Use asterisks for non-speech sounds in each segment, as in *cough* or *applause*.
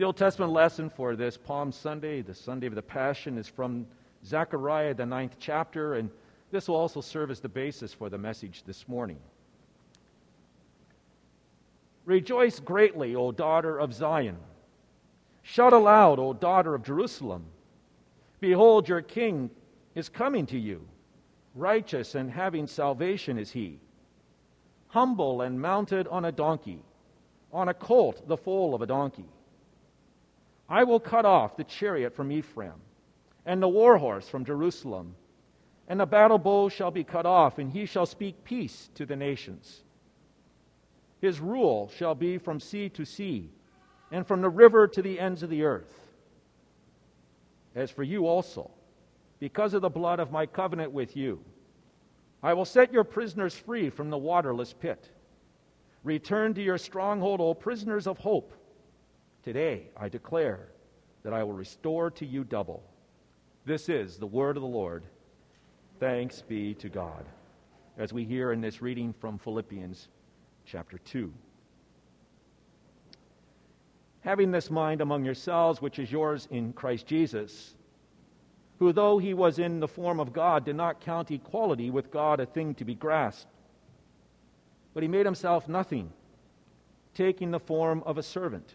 The Old Testament lesson for this Palm Sunday, the Sunday of the Passion, is from Zechariah, the ninth chapter, and this will also serve as the basis for the message this morning. Rejoice greatly, O daughter of Zion. Shout aloud, O daughter of Jerusalem. Behold, your king is coming to you. Righteous and having salvation is he. Humble and mounted on a donkey, on a colt, the foal of a donkey. I will cut off the chariot from Ephraim, and the war horse from Jerusalem. And the battle bow shall be cut off, and he shall speak peace to the nations. His rule shall be from sea to sea, and from the river to the ends of the earth. As for you also, because of the blood of my covenant with you, I will set your prisoners free from the waterless pit. Return to your stronghold, O prisoners of hope. Today I declare that I will restore to you double. This is the word of the Lord. Thanks be to God. As we hear in this reading from Philippians chapter 2. Having this mind among yourselves, which is yours in Christ Jesus, who, though he was in the form of God, did not count equality with God a thing to be grasped, but he made himself nothing, taking the form of a servant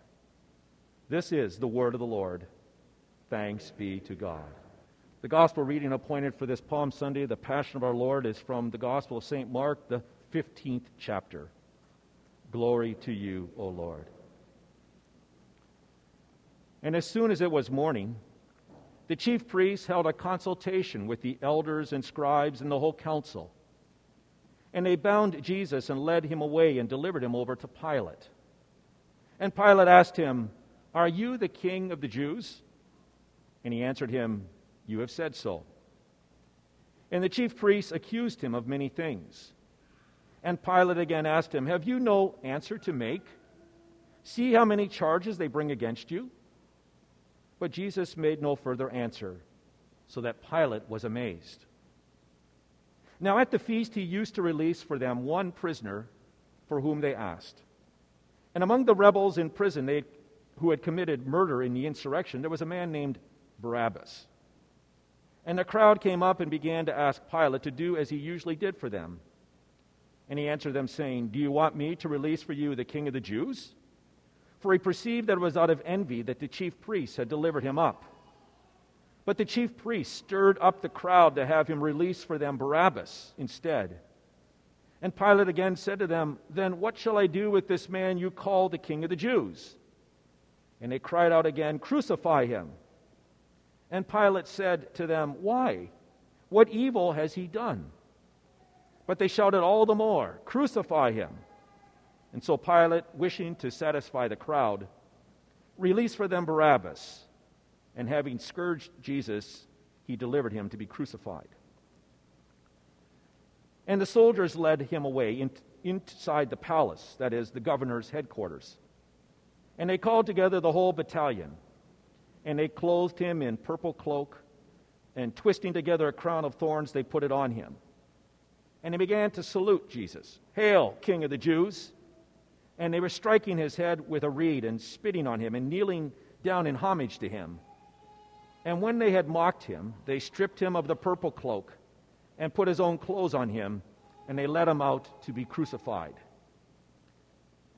This is the word of the Lord. Thanks be to God. The gospel reading appointed for this Palm Sunday, the Passion of our Lord, is from the Gospel of St. Mark, the 15th chapter. Glory to you, O Lord. And as soon as it was morning, the chief priests held a consultation with the elders and scribes and the whole council. And they bound Jesus and led him away and delivered him over to Pilate. And Pilate asked him, are you the king of the Jews? And he answered him, You have said so. And the chief priests accused him of many things. And Pilate again asked him, Have you no answer to make? See how many charges they bring against you? But Jesus made no further answer, so that Pilate was amazed. Now at the feast, he used to release for them one prisoner for whom they asked. And among the rebels in prison, they who had committed murder in the insurrection, there was a man named Barabbas. And the crowd came up and began to ask Pilate to do as he usually did for them. And he answered them, saying, Do you want me to release for you the king of the Jews? For he perceived that it was out of envy that the chief priests had delivered him up. But the chief priests stirred up the crowd to have him release for them Barabbas instead. And Pilate again said to them, Then what shall I do with this man you call the king of the Jews? And they cried out again, Crucify him. And Pilate said to them, Why? What evil has he done? But they shouted all the more, Crucify him. And so Pilate, wishing to satisfy the crowd, released for them Barabbas, and having scourged Jesus, he delivered him to be crucified. And the soldiers led him away in, inside the palace, that is, the governor's headquarters. And they called together the whole battalion, and they clothed him in purple cloak, and twisting together a crown of thorns, they put it on him. And they began to salute Jesus. Hail, King of the Jews! And they were striking his head with a reed and spitting on him and kneeling down in homage to him. And when they had mocked him, they stripped him of the purple cloak and put his own clothes on him, and they led him out to be crucified.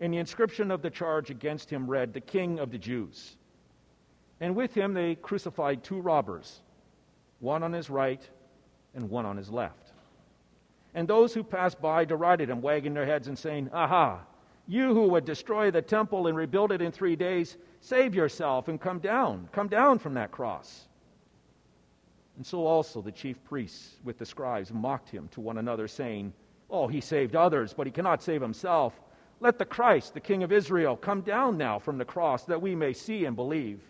And the inscription of the charge against him read, The King of the Jews. And with him they crucified two robbers, one on his right and one on his left. And those who passed by derided him, wagging their heads and saying, Aha, you who would destroy the temple and rebuild it in three days, save yourself and come down. Come down from that cross. And so also the chief priests with the scribes mocked him to one another, saying, Oh, he saved others, but he cannot save himself. Let the Christ, the King of Israel, come down now from the cross that we may see and believe.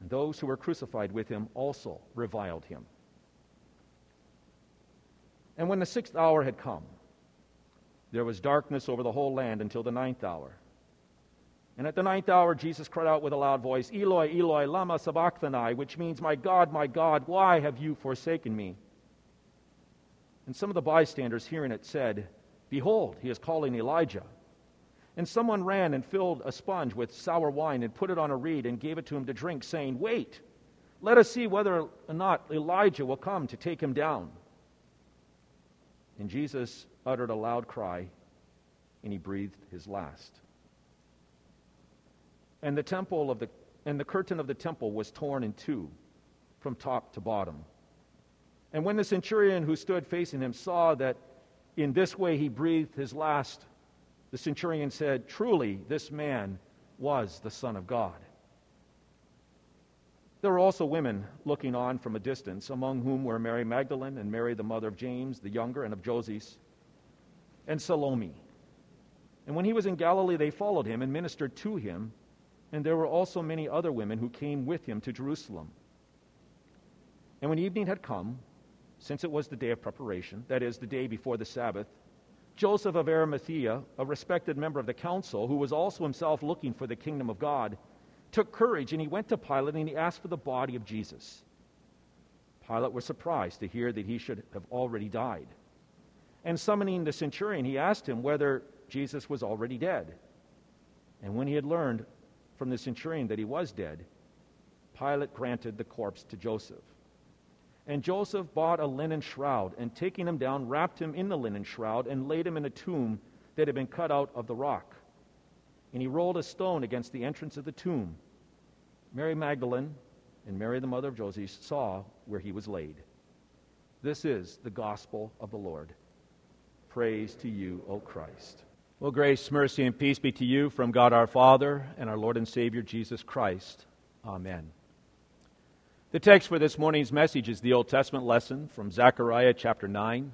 And those who were crucified with him also reviled him. And when the sixth hour had come, there was darkness over the whole land until the ninth hour. And at the ninth hour, Jesus cried out with a loud voice, Eloi, Eloi, lama sabachthani, which means, My God, my God, why have you forsaken me? And some of the bystanders hearing it said, Behold, he is calling Elijah. And someone ran and filled a sponge with sour wine and put it on a reed and gave it to him to drink, saying, Wait, let us see whether or not Elijah will come to take him down. And Jesus uttered a loud cry, and he breathed his last. And the temple of the and the curtain of the temple was torn in two from top to bottom. And when the centurion who stood facing him saw that in this way he breathed his last, the centurion said, Truly, this man was the Son of God. There were also women looking on from a distance, among whom were Mary Magdalene and Mary, the mother of James the younger and of Joses, and Salome. And when he was in Galilee, they followed him and ministered to him, and there were also many other women who came with him to Jerusalem. And when evening had come, since it was the day of preparation, that is, the day before the Sabbath, Joseph of Arimathea, a respected member of the council, who was also himself looking for the kingdom of God, took courage and he went to Pilate and he asked for the body of Jesus. Pilate was surprised to hear that he should have already died. And summoning the centurion, he asked him whether Jesus was already dead. And when he had learned from the centurion that he was dead, Pilate granted the corpse to Joseph. And Joseph bought a linen shroud, and taking him down, wrapped him in the linen shroud, and laid him in a tomb that had been cut out of the rock. And he rolled a stone against the entrance of the tomb. Mary Magdalene and Mary, the mother of Joses, saw where he was laid. This is the gospel of the Lord. Praise to you, O Christ. Well, grace, mercy, and peace be to you from God our Father and our Lord and Savior Jesus Christ. Amen. The text for this morning's message is the Old Testament lesson from Zechariah chapter 9,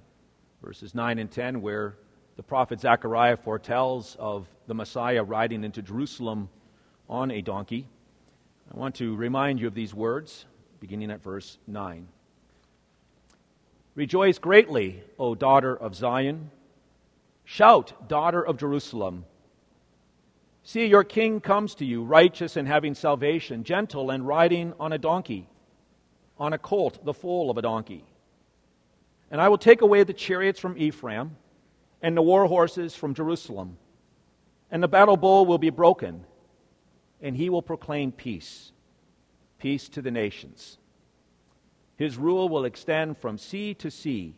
verses 9 and 10, where the prophet Zechariah foretells of the Messiah riding into Jerusalem on a donkey. I want to remind you of these words, beginning at verse 9. Rejoice greatly, O daughter of Zion. Shout, daughter of Jerusalem. See, your king comes to you, righteous and having salvation, gentle and riding on a donkey, on a colt, the foal of a donkey. And I will take away the chariots from Ephraim and the war horses from Jerusalem. And the battle bow will be broken and he will proclaim peace, peace to the nations. His rule will extend from sea to sea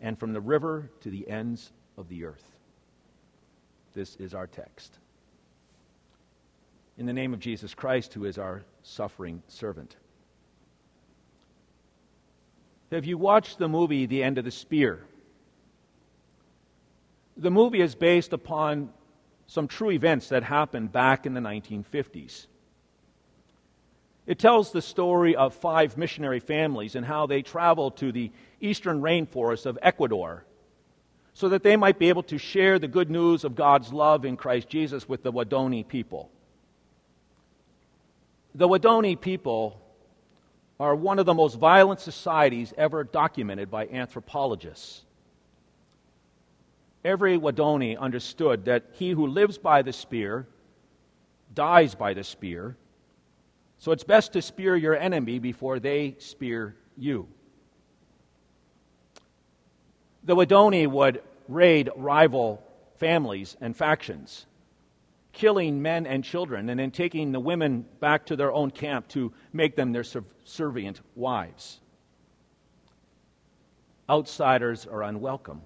and from the river to the ends of the earth. This is our text. In the name of Jesus Christ, who is our suffering servant. Have you watch the movie The End of the Spear? The movie is based upon some true events that happened back in the 1950s. It tells the story of five missionary families and how they traveled to the eastern rainforest of Ecuador so that they might be able to share the good news of God's love in Christ Jesus with the Waodani people. The Waodani people are one of the most violent societies ever documented by anthropologists every Waodani understood that he who lives by the spear dies by the spear. So it's best to spear your enemy before they spear you. The Waodani would raid rival families and factions, killing men and children, and then taking the women back to their own camp to make them their subservient wives. Outsiders are unwelcome.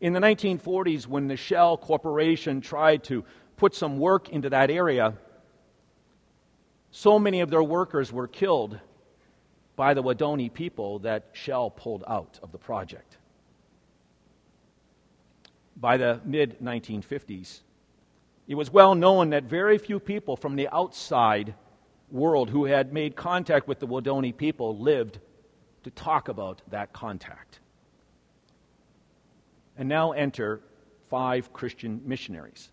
In the 1940s, when the Shell Corporation tried to put some work into that area, So many of their workers were killed by the Waodani people that Shell pulled out of the project. By the mid 1950s, it was well known that very few people from the outside world who had made contact with the Waodani people lived to talk about that contact. And now enter five Christian missionaries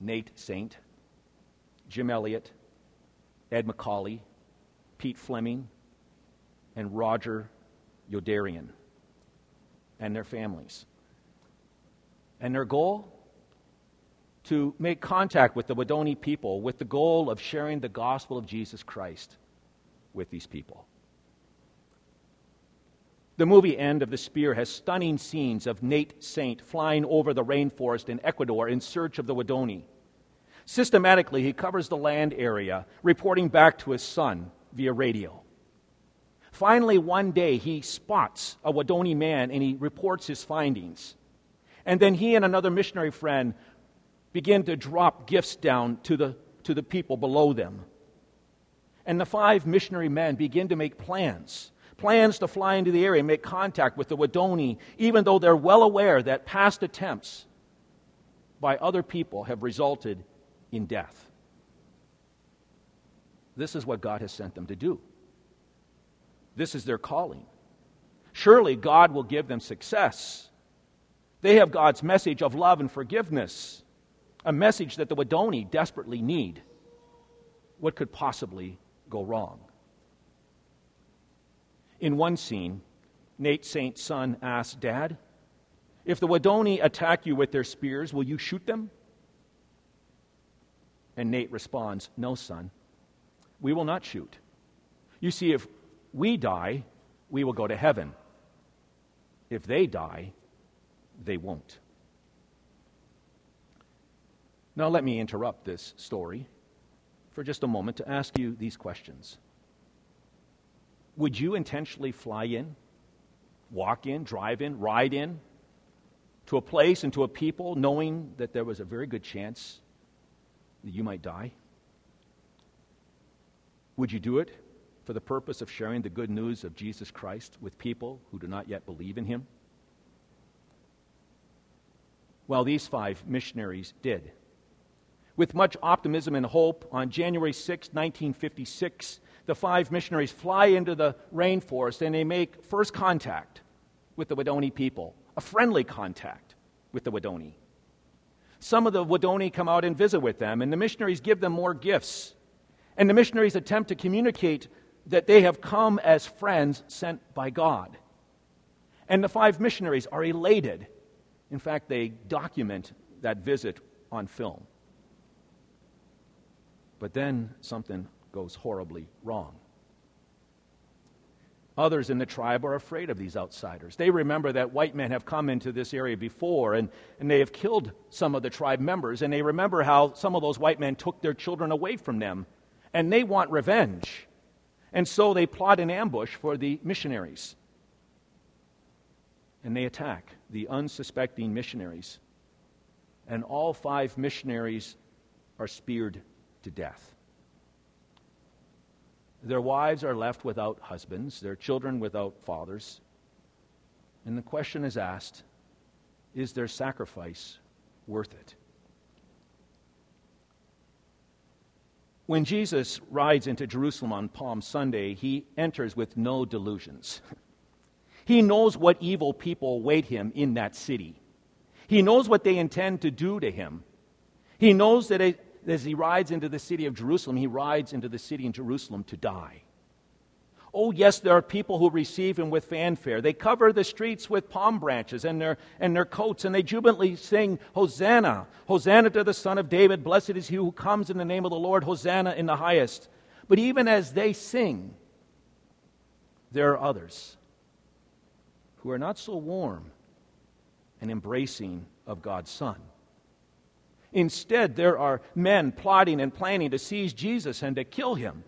Nate Saint, Jim Elliot, Ed McCully, Pete Fleming, and Roger Youderian, and their families. And their goal? To make contact with the Waodani people with the goal of sharing the gospel of Jesus Christ with these people. The movie End of the Spear has stunning scenes of Nate Saint flying over the rainforest in Ecuador in search of the Waodani. Systematically, he covers the land area, reporting back to his son via radio. Finally, one day, he spots a Waodani man and he reports his findings. And then he and another missionary friend begin to drop gifts down to the, to the people below them. And the five missionary men begin to make plans plans to fly into the area and make contact with the Waodani, even though they're well aware that past attempts by other people have resulted in death. This is what God has sent them to do. This is their calling. Surely God will give them success. They have God's message of love and forgiveness, a message that the Waodani desperately need. What could possibly go wrong? In one scene, Nate Saint's son asks, Dad, if the Waodani attack you with their spears, will you shoot them? And Nate responds, No, son, we will not shoot. You see, if we die, we will go to heaven. If they die, they won't. Now, let me interrupt this story for just a moment to ask you these questions. Would you intentionally fly in, walk in, drive in, ride in to a place and to a people knowing that there was a very good chance that you might die? Would you do it for the purpose of sharing the good news of Jesus Christ with people who do not yet believe in him? Well, these five missionaries did. With much optimism and hope, on January 6, 1956, the five missionaries fly into the rainforest and they make first contact with the Waodani people, a friendly contact with the Waodani. Some of the Waodani come out and visit with them, and the missionaries give them more gifts. And the missionaries attempt to communicate that they have come as friends sent by God. And the five missionaries are elated. In fact, they document that visit on film. But then something goes horribly wrong. Others in the tribe are afraid of these outsiders. They remember that white men have come into this area before and, and they have killed some of the tribe members, and they remember how some of those white men took their children away from them, and they want revenge. And so they plot an ambush for the missionaries. And they attack the unsuspecting missionaries. And all five missionaries are speared to death. Their wives are left without husbands, their children without fathers. And the question is asked is their sacrifice worth it? When Jesus rides into Jerusalem on Palm Sunday, he enters with no delusions. *laughs* He knows what evil people await him in that city. He knows what they intend to do to him. He knows that as he rides into the city of Jerusalem, he rides into the city in Jerusalem to die. Oh, yes, there are people who receive him with fanfare. They cover the streets with palm branches and their, and their coats, and they jubilantly sing, Hosanna! Hosanna to the Son of David! Blessed is he who comes in the name of the Lord! Hosanna in the highest! But even as they sing, there are others who are not so warm and embracing of God's Son. Instead, there are men plotting and planning to seize Jesus and to kill him.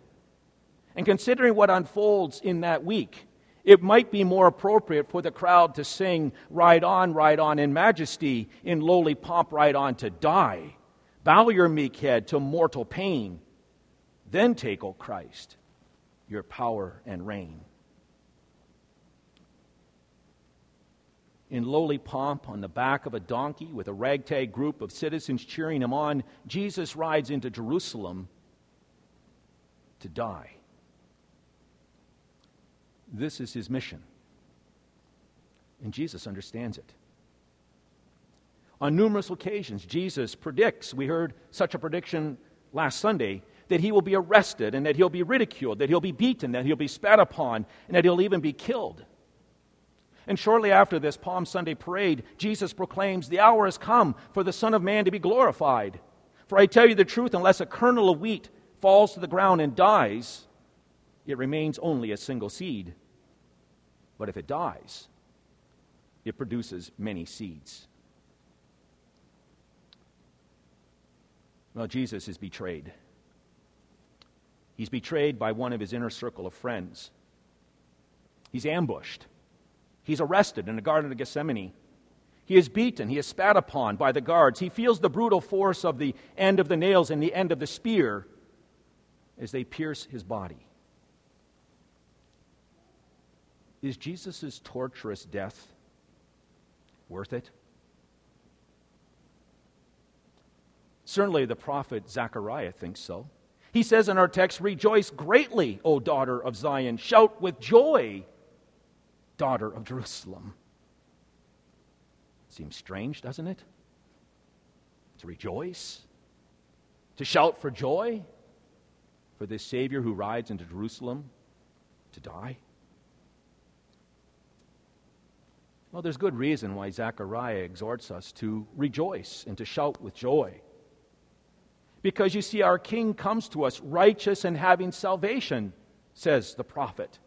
And considering what unfolds in that week, it might be more appropriate for the crowd to sing, Ride on, ride on in majesty, in lowly pomp, ride on to die. Bow your meek head to mortal pain. Then take, O Christ, your power and reign. In lowly pomp on the back of a donkey with a ragtag group of citizens cheering him on, Jesus rides into Jerusalem to die. This is his mission. And Jesus understands it. On numerous occasions, Jesus predicts, we heard such a prediction last Sunday, that he will be arrested and that he'll be ridiculed, that he'll be beaten, that he'll be spat upon, and that he'll even be killed. And shortly after this Palm Sunday parade, Jesus proclaims, The hour has come for the Son of Man to be glorified. For I tell you the truth, unless a kernel of wheat falls to the ground and dies, it remains only a single seed. But if it dies, it produces many seeds. Well, Jesus is betrayed. He's betrayed by one of his inner circle of friends. He's ambushed. He's arrested in the Garden of Gethsemane. He is beaten. He is spat upon by the guards. He feels the brutal force of the end of the nails and the end of the spear as they pierce his body. Is Jesus' torturous death worth it? Certainly, the prophet Zechariah thinks so. He says in our text, Rejoice greatly, O daughter of Zion. Shout with joy, daughter of Jerusalem. Seems strange, doesn't it? To rejoice, to shout for joy for this Savior who rides into Jerusalem to die. Well, there's good reason why Zechariah exhorts us to rejoice and to shout with joy. Because you see, our King comes to us righteous and having salvation, says the prophet.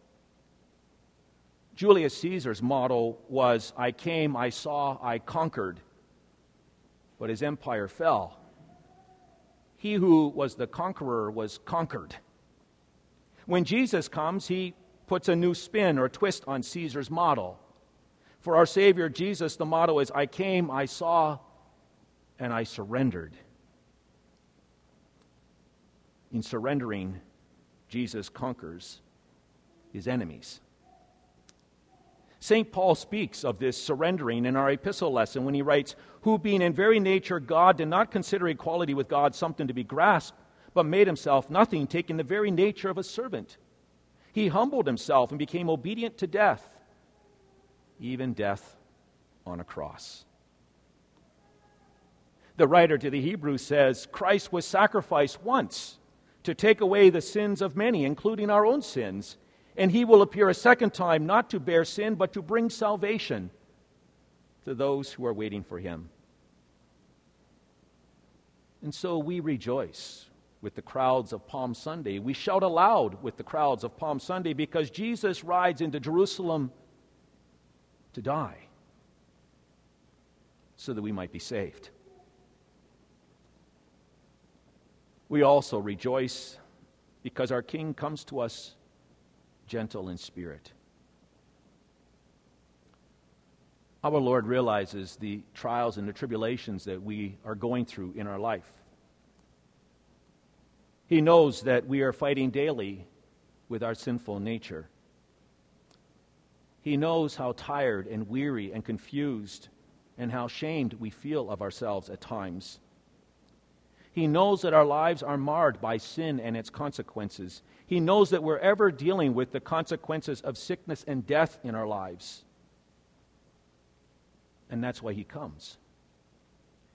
Julius Caesar's motto was I came, I saw, I conquered. But his empire fell. He who was the conqueror was conquered. When Jesus comes, he puts a new spin or twist on Caesar's model. For our Savior Jesus, the motto is I came, I saw, and I surrendered. In surrendering, Jesus conquers his enemies. St. Paul speaks of this surrendering in our epistle lesson when he writes, Who, being in very nature God, did not consider equality with God something to be grasped, but made himself nothing, taking the very nature of a servant. He humbled himself and became obedient to death, even death on a cross. The writer to the Hebrews says, Christ was sacrificed once to take away the sins of many, including our own sins. And he will appear a second time, not to bear sin, but to bring salvation to those who are waiting for him. And so we rejoice with the crowds of Palm Sunday. We shout aloud with the crowds of Palm Sunday because Jesus rides into Jerusalem to die so that we might be saved. We also rejoice because our King comes to us gentle in spirit. Our Lord realizes the trials and the tribulations that we are going through in our life. He knows that we are fighting daily with our sinful nature. He knows how tired and weary and confused and how shamed we feel of ourselves at times. He knows that our lives are marred by sin and its consequences. He knows that we're ever dealing with the consequences of sickness and death in our lives. And that's why He comes.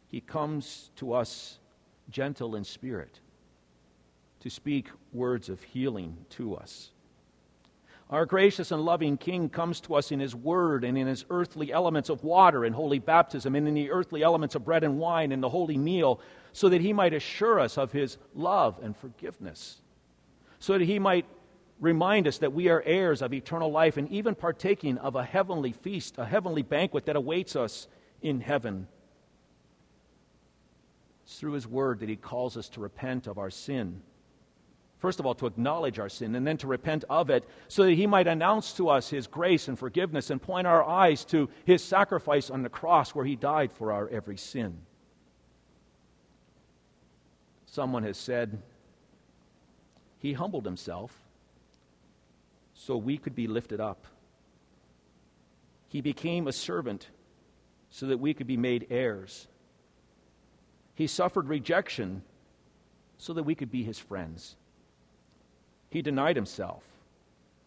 He comes to us gentle in spirit to speak words of healing to us. Our gracious and loving King comes to us in His Word and in His earthly elements of water and holy baptism, and in the earthly elements of bread and wine and the holy meal, so that He might assure us of His love and forgiveness, so that He might remind us that we are heirs of eternal life and even partaking of a heavenly feast, a heavenly banquet that awaits us in heaven. It's through His Word that He calls us to repent of our sin First of all, to acknowledge our sin and then to repent of it so that he might announce to us his grace and forgiveness and point our eyes to his sacrifice on the cross where he died for our every sin. Someone has said He humbled himself so we could be lifted up. He became a servant so that we could be made heirs. He suffered rejection so that we could be his friends. He denied himself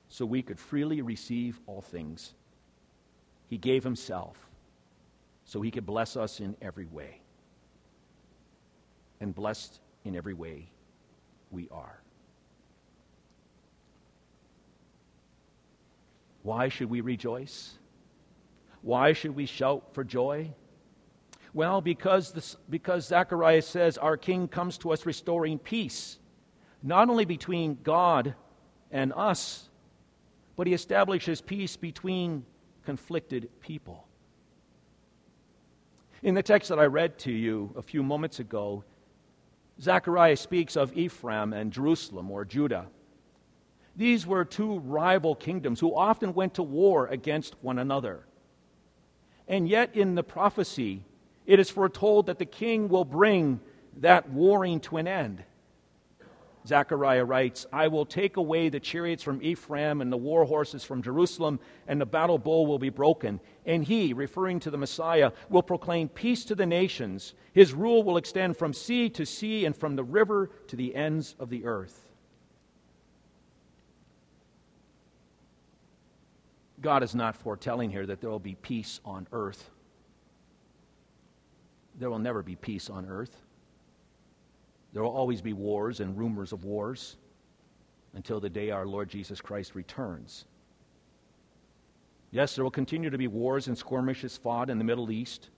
so we could freely receive all things. He gave himself so he could bless us in every way. And blessed in every way we are. Why should we rejoice? Why should we shout for joy? Well, because, this, because Zechariah says our king comes to us restoring peace, not only between God and us, but he establishes peace between conflicted people. In the text that I read to you a few moments ago, Zechariah speaks of Ephraim and Jerusalem or Judah. These were two rival kingdoms who often went to war against one another. And yet, in the prophecy, it is foretold that the king will bring that warring to an end. Zechariah writes, I will take away the chariots from Ephraim and the war horses from Jerusalem, and the battle bow will be broken. And he, referring to the Messiah, will proclaim peace to the nations. His rule will extend from sea to sea and from the river to the ends of the earth. God is not foretelling here that there will be peace on earth. There will never be peace on earth. There will always be wars and rumors of wars until the day our Lord Jesus Christ returns. Yes, there will continue to be wars and skirmishes fought in the Middle East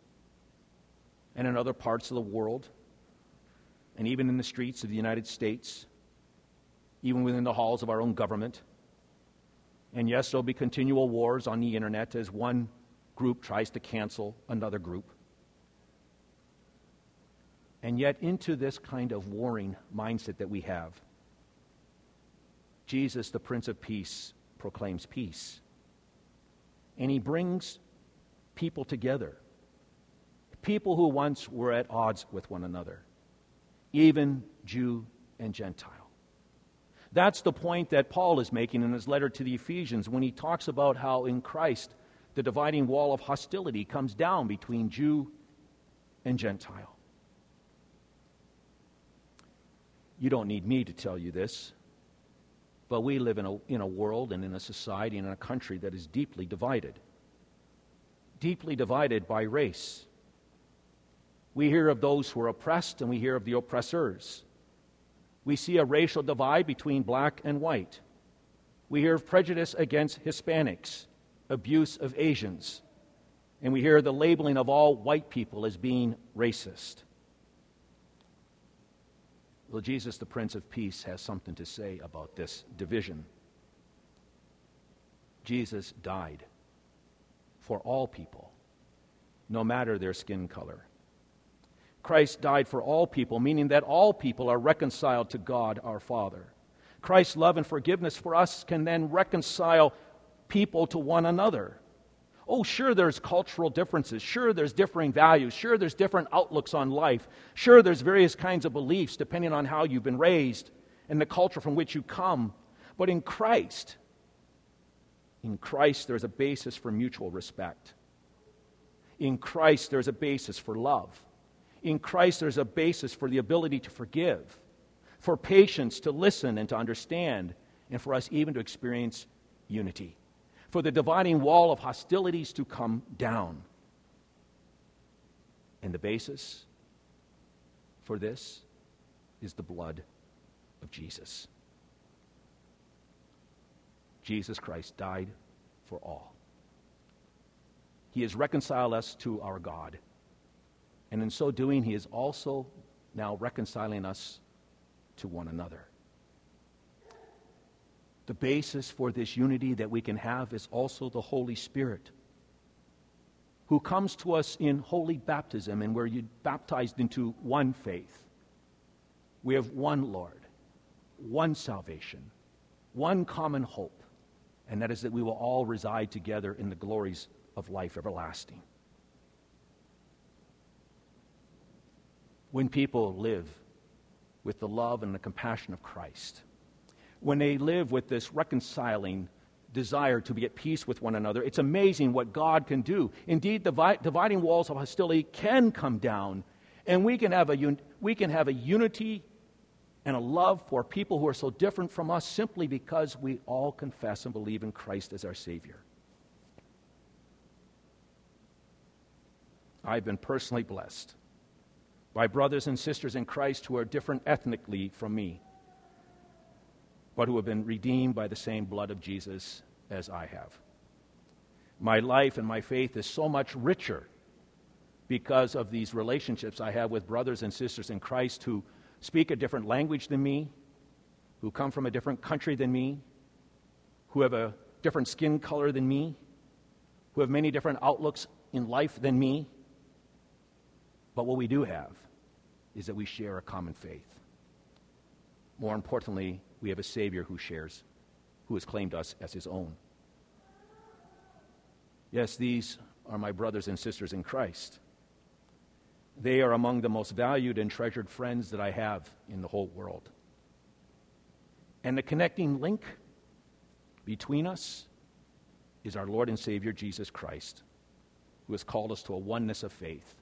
and in other parts of the world, and even in the streets of the United States, even within the halls of our own government. And yes, there'll be continual wars on the internet as one group tries to cancel another group. And yet, into this kind of warring mindset that we have, Jesus, the Prince of Peace, proclaims peace. And he brings people together. People who once were at odds with one another, even Jew and Gentile. That's the point that Paul is making in his letter to the Ephesians when he talks about how in Christ the dividing wall of hostility comes down between Jew and Gentile. You don't need me to tell you this, but we live in a, in a world and in a society and in a country that is deeply divided. Deeply divided by race. We hear of those who are oppressed and we hear of the oppressors. We see a racial divide between black and white. We hear of prejudice against Hispanics, abuse of Asians, and we hear the labeling of all white people as being racist. Well, Jesus, the Prince of Peace, has something to say about this division. Jesus died for all people, no matter their skin color. Christ died for all people, meaning that all people are reconciled to God our Father. Christ's love and forgiveness for us can then reconcile people to one another. Oh, sure, there's cultural differences. Sure, there's differing values. Sure, there's different outlooks on life. Sure, there's various kinds of beliefs depending on how you've been raised and the culture from which you come. But in Christ, in Christ, there's a basis for mutual respect. In Christ, there's a basis for love. In Christ, there's a basis for the ability to forgive, for patience to listen and to understand, and for us even to experience unity for the dividing wall of hostilities to come down. And the basis for this is the blood of Jesus. Jesus Christ died for all. He has reconciled us to our God. And in so doing, He is also now reconciling us to one another. The basis for this unity that we can have is also the Holy Spirit, who comes to us in holy baptism, and we're baptized into one faith. We have one Lord, one salvation, one common hope, and that is that we will all reside together in the glories of life everlasting. When people live with the love and the compassion of Christ, when they live with this reconciling desire to be at peace with one another. It's amazing what God can do. Indeed, the dividing walls of hostility can come down, and we can have a, un- we can have a unity and a love for people who are so different from us simply because we all confess and believe in Christ as our Savior. I've been personally blessed by brothers and sisters in Christ who are different ethnically from me, but who have been redeemed by the same blood of Jesus as I have. My life and my faith is so much richer because of these relationships I have with brothers and sisters in Christ who speak a different language than me, who come from a different country than me, who have a different skin color than me, who have many different outlooks in life than me. But what we do have is that we share a common faith. More importantly, we have a Savior who shares, who has claimed us as his own. Yes, these are my brothers and sisters in Christ. They are among the most valued and treasured friends that I have in the whole world. And the connecting link between us is our Lord and Savior Jesus Christ, who has called us to a oneness of faith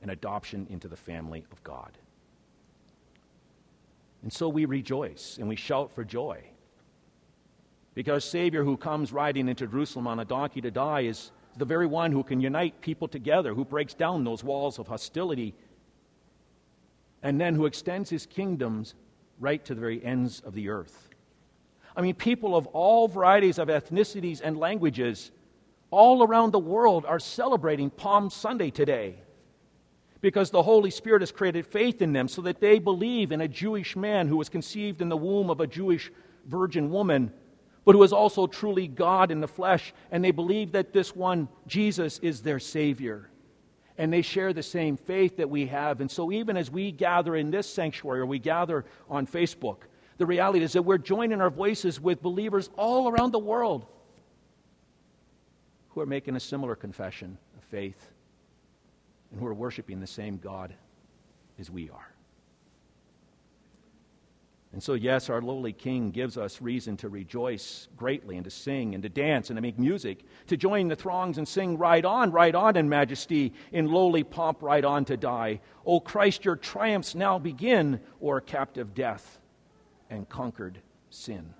and adoption into the family of God. And so we rejoice and we shout for joy. Because Savior who comes riding into Jerusalem on a donkey to die is the very one who can unite people together, who breaks down those walls of hostility, and then who extends his kingdoms right to the very ends of the earth. I mean, people of all varieties of ethnicities and languages all around the world are celebrating Palm Sunday today because the Holy Spirit has created faith in them so that they believe in a Jewish man who was conceived in the womb of a Jewish virgin woman, but who is also truly God in the flesh. And they believe that this one, Jesus, is their Savior. And they share the same faith that we have. And so, even as we gather in this sanctuary or we gather on Facebook, the reality is that we're joining our voices with believers all around the world who are making a similar confession of faith and who are worshiping the same God as we are. And so, yes, our lowly King gives us reason to rejoice greatly and to sing and to dance and to make music, to join the throngs and sing, Ride on, ride on in majesty, in lowly pomp, ride on to die. O Christ, your triumphs now begin o'er captive death and conquered sin.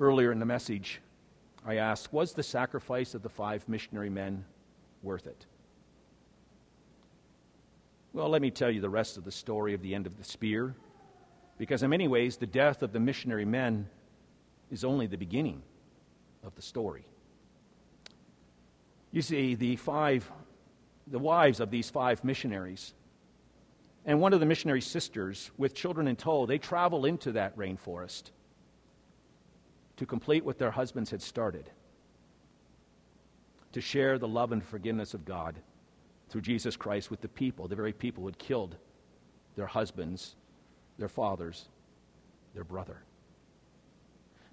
Earlier in the message, I asked, was the sacrifice of the five missionary men worth it? Well, let me tell you the rest of the story of the end of the spear, because in many ways, the death of the missionary men is only the beginning of the story. You see, the five, the wives of these five missionaries, and one of the missionary sisters with children in tow, they travel into that rainforest to complete what their husbands had started, to share the love and forgiveness of God through Jesus Christ with the people, the very people who had killed their husbands, their fathers, their brother.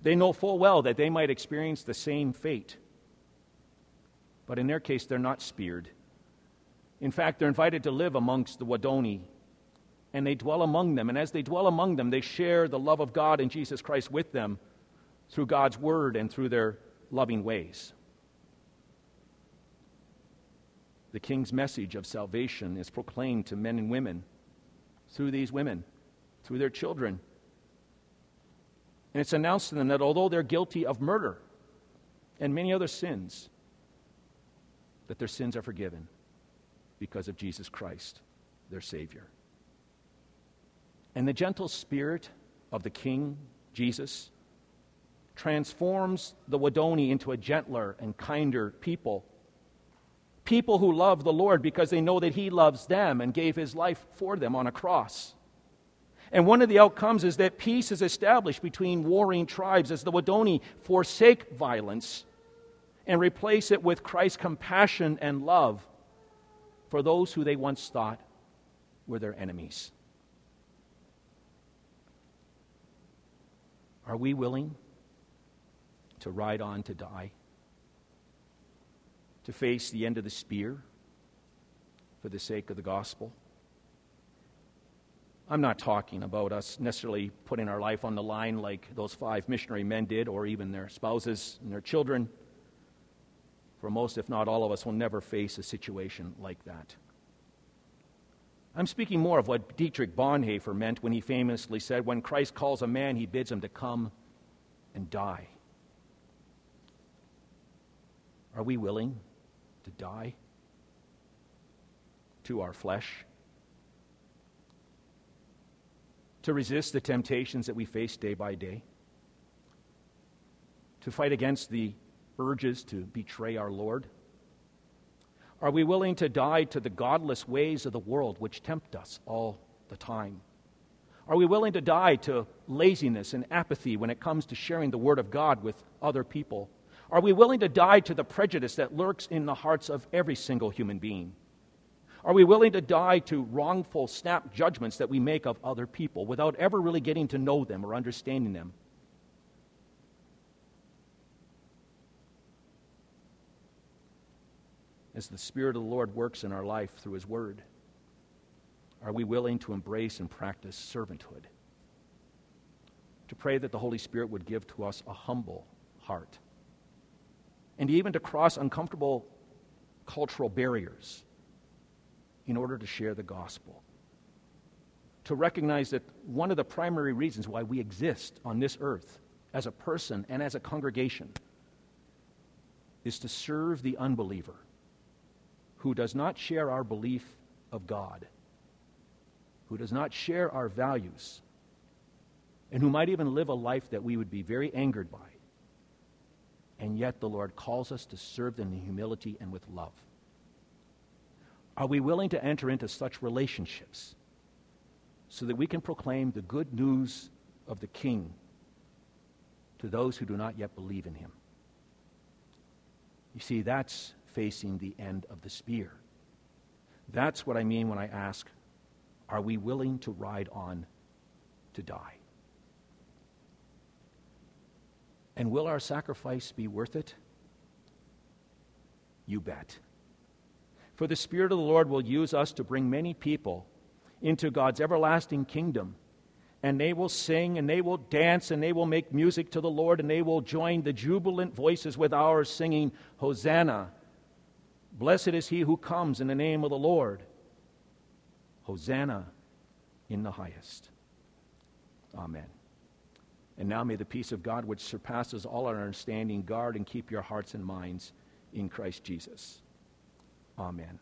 They know full well that they might experience the same fate. But in their case, they're not speared. In fact, they're invited to live amongst the Waodani, and they dwell among them. And as they dwell among them, they share the love of God and Jesus Christ with them through God's word and through their loving ways. The king's message of salvation is proclaimed to men and women through these women, through their children. And it's announced to them that although they're guilty of murder and many other sins, that their sins are forgiven because of Jesus Christ, their Savior. And the gentle spirit of the King, Jesus, transforms the Waodani into a gentler and kinder people. People who love the Lord because they know that He loves them and gave His life for them on a cross. And one of the outcomes is that peace is established between warring tribes as the Waodani forsake violence and replace it with Christ's compassion and love for those who they once thought were their enemies. Are we willing to ride on to die, to face the end of the spear for the sake of the gospel? I'm not talking about us necessarily putting our life on the line like those five missionary men did, or even their spouses and their children. For most, if not all of us, will never face a situation like that. I'm speaking more of what Dietrich Bonhoeffer meant when he famously said, When Christ calls a man, he bids him to come and die. Are we willing to die to our flesh? to resist the temptations that we face day by day, to fight against the urges to betray our Lord? Are we willing to die to the godless ways of the world which tempt us all the time? Are we willing to die to laziness and apathy when it comes to sharing the Word of God with other people? Are we willing to die to the prejudice that lurks in the hearts of every single human being? Are we willing to die to wrongful snap judgments that we make of other people without ever really getting to know them or understanding them? As the Spirit of the Lord works in our life through His Word, are we willing to embrace and practice servanthood? To pray that the Holy Spirit would give to us a humble heart, and even to cross uncomfortable cultural barriers in order to share the gospel. To recognize that one of the primary reasons why we exist on this earth as a person and as a congregation is to serve the unbeliever who does not share our belief of God, who does not share our values, and who might even live a life that we would be very angered by. And yet the Lord calls us to serve them in humility and with love. Are we willing to enter into such relationships so that we can proclaim the good news of the King to those who do not yet believe in him? You see, that's facing the end of the spear. That's what I mean when I ask, are we willing to ride on to die? And will our sacrifice be worth it? You bet. For the Spirit of the Lord will use us to bring many people into God's everlasting kingdom. And they will sing and they will dance and they will make music to the Lord and they will join the jubilant voices with ours singing, Hosanna! Blessed is he who comes in the name of the Lord. Hosanna in the highest. Amen. And now may the peace of God, which surpasses all our understanding, guard and keep your hearts and minds in Christ Jesus. Amen.